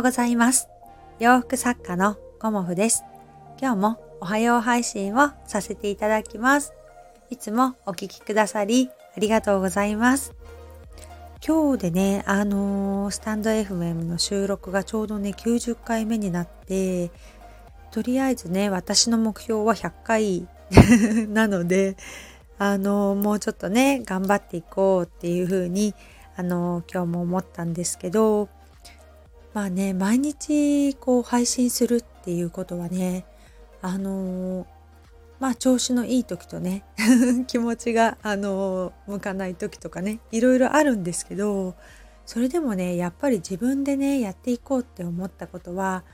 うございます。洋服作家のコモフです。今日もおはよう配信をさせていただきます。いつもお聴きくださりありがとうございます。今日でね、あのー、スタンド FM の収録がちょうどね、90回目になって、とりあえずね、私の目標は100回 なので、あのー、もうちょっとね、頑張っていこうっていうふうに、あのー、今日も思ったんですけど、まあね毎日こう配信するっていうことはねあのまあ調子のいい時とね 気持ちがあの向かない時とかねいろいろあるんですけどそれでもねやっぱり自分でねやっていこうって思ったことは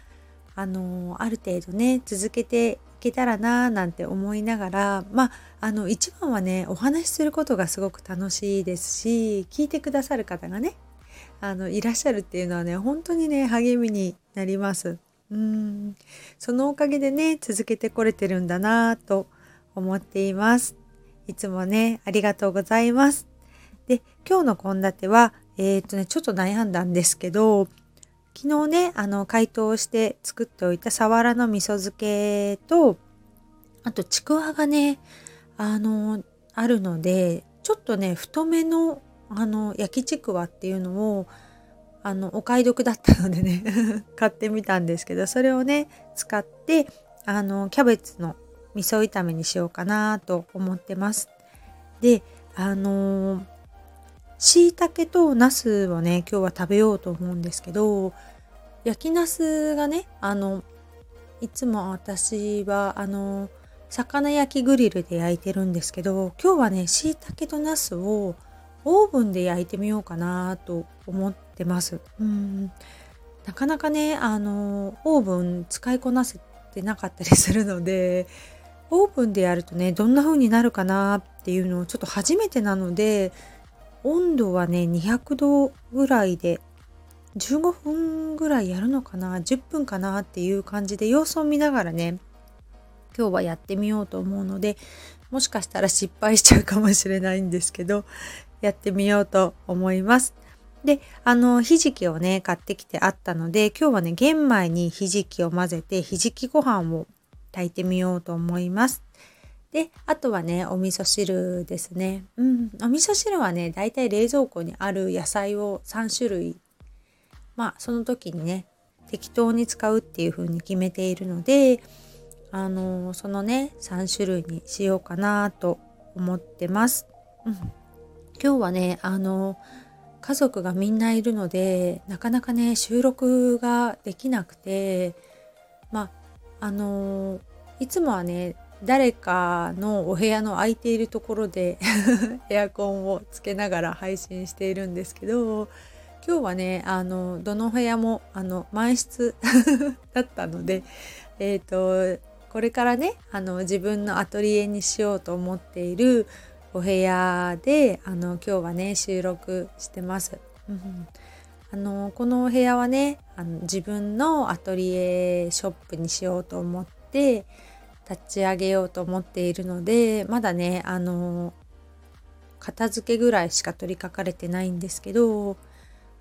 あのある程度ね続けていけたらななんて思いながらまああの一番はねお話しすることがすごく楽しいですし聞いてくださる方がねあのいらっしゃるっていうのはね本当にね励みになります。うんそのおかげでね続けてこれてるんだなと思っています。いつもねありがとうございます。で今日の献立はえっ、とねちょっと悩んだんですけど昨日ねあの解凍して作っておいたサワラの味噌漬けとあとちくわがねあのあるのでちょっとね太めのあの焼きちくわっていうのをあのお買い得だったのでね 買ってみたんですけどそれをね使ってあのキャベツの味噌炒めにしようかなと思ってます。であのしいたけとナスをね今日は食べようと思うんですけど焼きナスがねあのいつも私はあの魚焼きグリルで焼いてるんですけど今日はねしいたけとナスをオーブンで焼いてみようかなと思ってます。うんなかなかねあのオーブン使いこなせてなかったりするのでオーブンでやるとねどんな風になるかなっていうのをちょっと初めてなので温度はね200度ぐらいで15分ぐらいやるのかな10分かなっていう感じで様子を見ながらね今日はやってみようと思うのでもしかしたら失敗しちゃうかもしれないんですけどやってみようと思います。で、あの、ひじきをね、買ってきてあったので、今日はね、玄米にひじきを混ぜて、ひじきご飯を炊いてみようと思います。で、あとはね、お味噌汁ですね。うん、お味噌汁はね、だいたい冷蔵庫にある野菜を3種類、まあ、その時にね、適当に使うっていう風に決めているので、あのそのね、3種類にしようかなと思ってます。うん今日はねあの家族がみんないるのでなかなかね収録ができなくてまああのいつもはね誰かのお部屋の空いているところで エアコンをつけながら配信しているんですけど今日はねあのどの部屋もあの満室 だったのでえっ、ー、とこれからねあの自分のアトリエにしようと思っているお部屋であの今日はね収録してます。うんあのこのお部屋はねあの自分のアトリエショップにしようと思って立ち上げようと思っているのでまだねあの片付けぐらいしか取り掛かれてないんですけど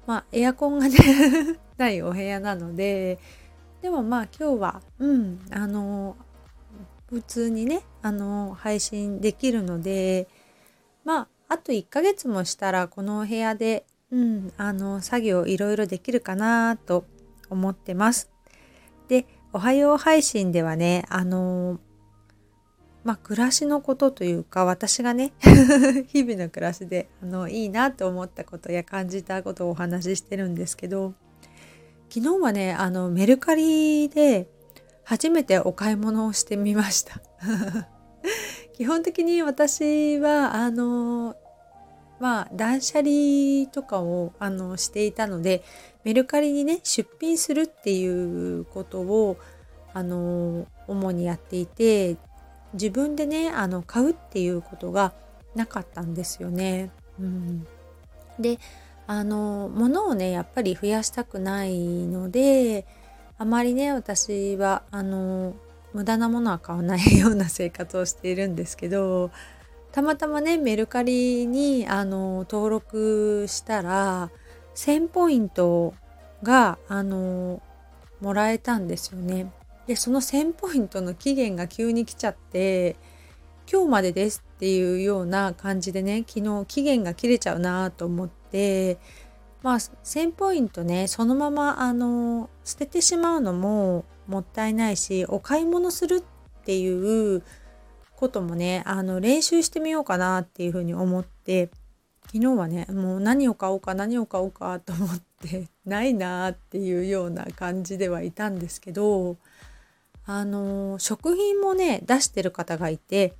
まあエアコンがね ないお部屋なのででもまあ今日はうんあの普通にねあの配信できるのでまああと1ヶ月もしたらこのお部屋で、うん、あの作業いろいろできるかなと思ってます。で「おはよう配信」ではねあのまあ暮らしのことというか私がね 日々の暮らしであのいいなと思ったことや感じたことをお話ししてるんですけど昨日はねあのメルカリで初めてお買い物をしてみました 基本的に私はあのまあ断捨離とかをあのしていたのでメルカリにね出品するっていうことをあの主にやっていて自分でねあの買うっていうことがなかったんですよね。うん、であの物をねやっぱり増やしたくないのであまりね私はあの無駄なものは買わないような生活をしているんですけどたまたまねメルカリにあの登録したら1000ポイントが、あのもらえたんですよね。で、その1000ポイントの期限が急に来ちゃって、今日までですっていうような感じでね、昨日期限が切れちゃうなと思って、まあ、1000ポイントね、そのまま、あの、捨ててしまうのももったいないし、お買い物するっていうこともね、あの、練習してみようかなっていうふうに思って、昨日はね、もう何を買おうか何を買おうかと思って、ないなっていうような感じではいたんですけど、あの食品もね出してる方がいて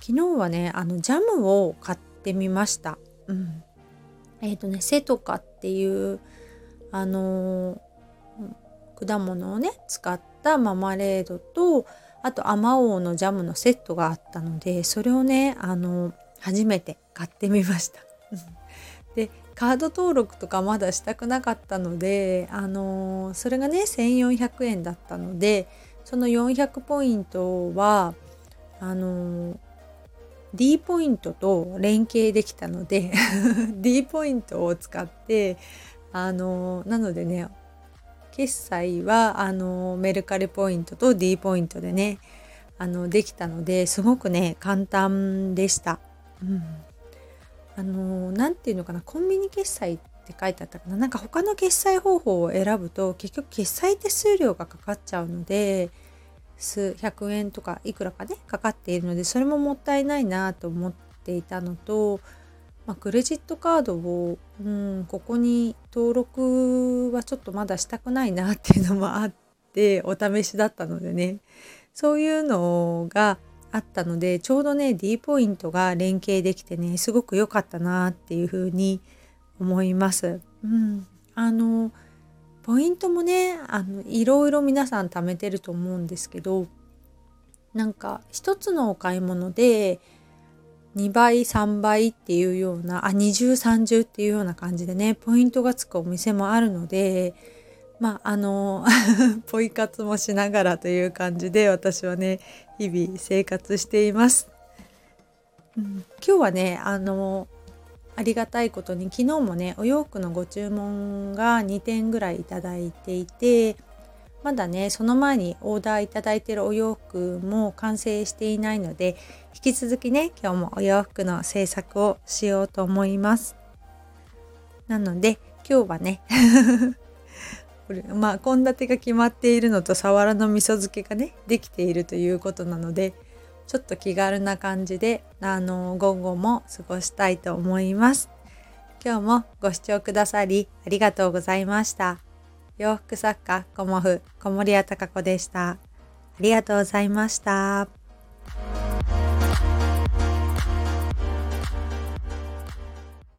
昨日はねあのジャムを買ってみました。うん、えっ、ー、とねセトカっていうあの果物をね使ったママレードとあとあまおうのジャムのセットがあったのでそれをねあの初めて買ってみました。でカード登録とかまだしたくなかったのであのそれがね1400円だったのでその400ポイントはあの D ポイントと連携できたので D ポイントを使ってあのなのでね決済はあのメルカリポイントと D ポイントでねあのできたのですごくね簡単でした。うん、あの何て言うのかなコンビニ決済って書いてあったかななんか他の決済方法を選ぶと結局決済手数料がかかっちゃうので数百円とかいくらかねかかっているのでそれももったいないなと思っていたのと、まあ、クレジットカードを、うん、ここに登録はちょっとまだしたくないなっていうのもあってお試しだったのでねそういうのがあったのでちょうどね D ポイントが連携できてねすごく良かったなっていうふうに思います。うん、あのポイントもねあのいろいろ皆さん貯めてると思うんですけどなんか一つのお買い物で2倍3倍っていうようなあ二重三重っていうような感じでねポイントがつくお店もあるのでまああの ポイ活もしながらという感じで私はね日々生活しています。うん、今日はねあのありがたいことに昨日もねお洋服のご注文が2点ぐらいいただいていてまだねその前にオーダーいただいてるお洋服も完成していないので引き続きね今日もお洋服の制作をしようと思いますなので今日はね これまあ献立が決まっているのとさわらの味噌漬けがねできているということなのでちょっと気軽な感じで、あの、午後も過ごしたいと思います。今日もご視聴くださりありがとうございました。洋服作家、コモフ、小森屋隆子でした。ありがとうございました。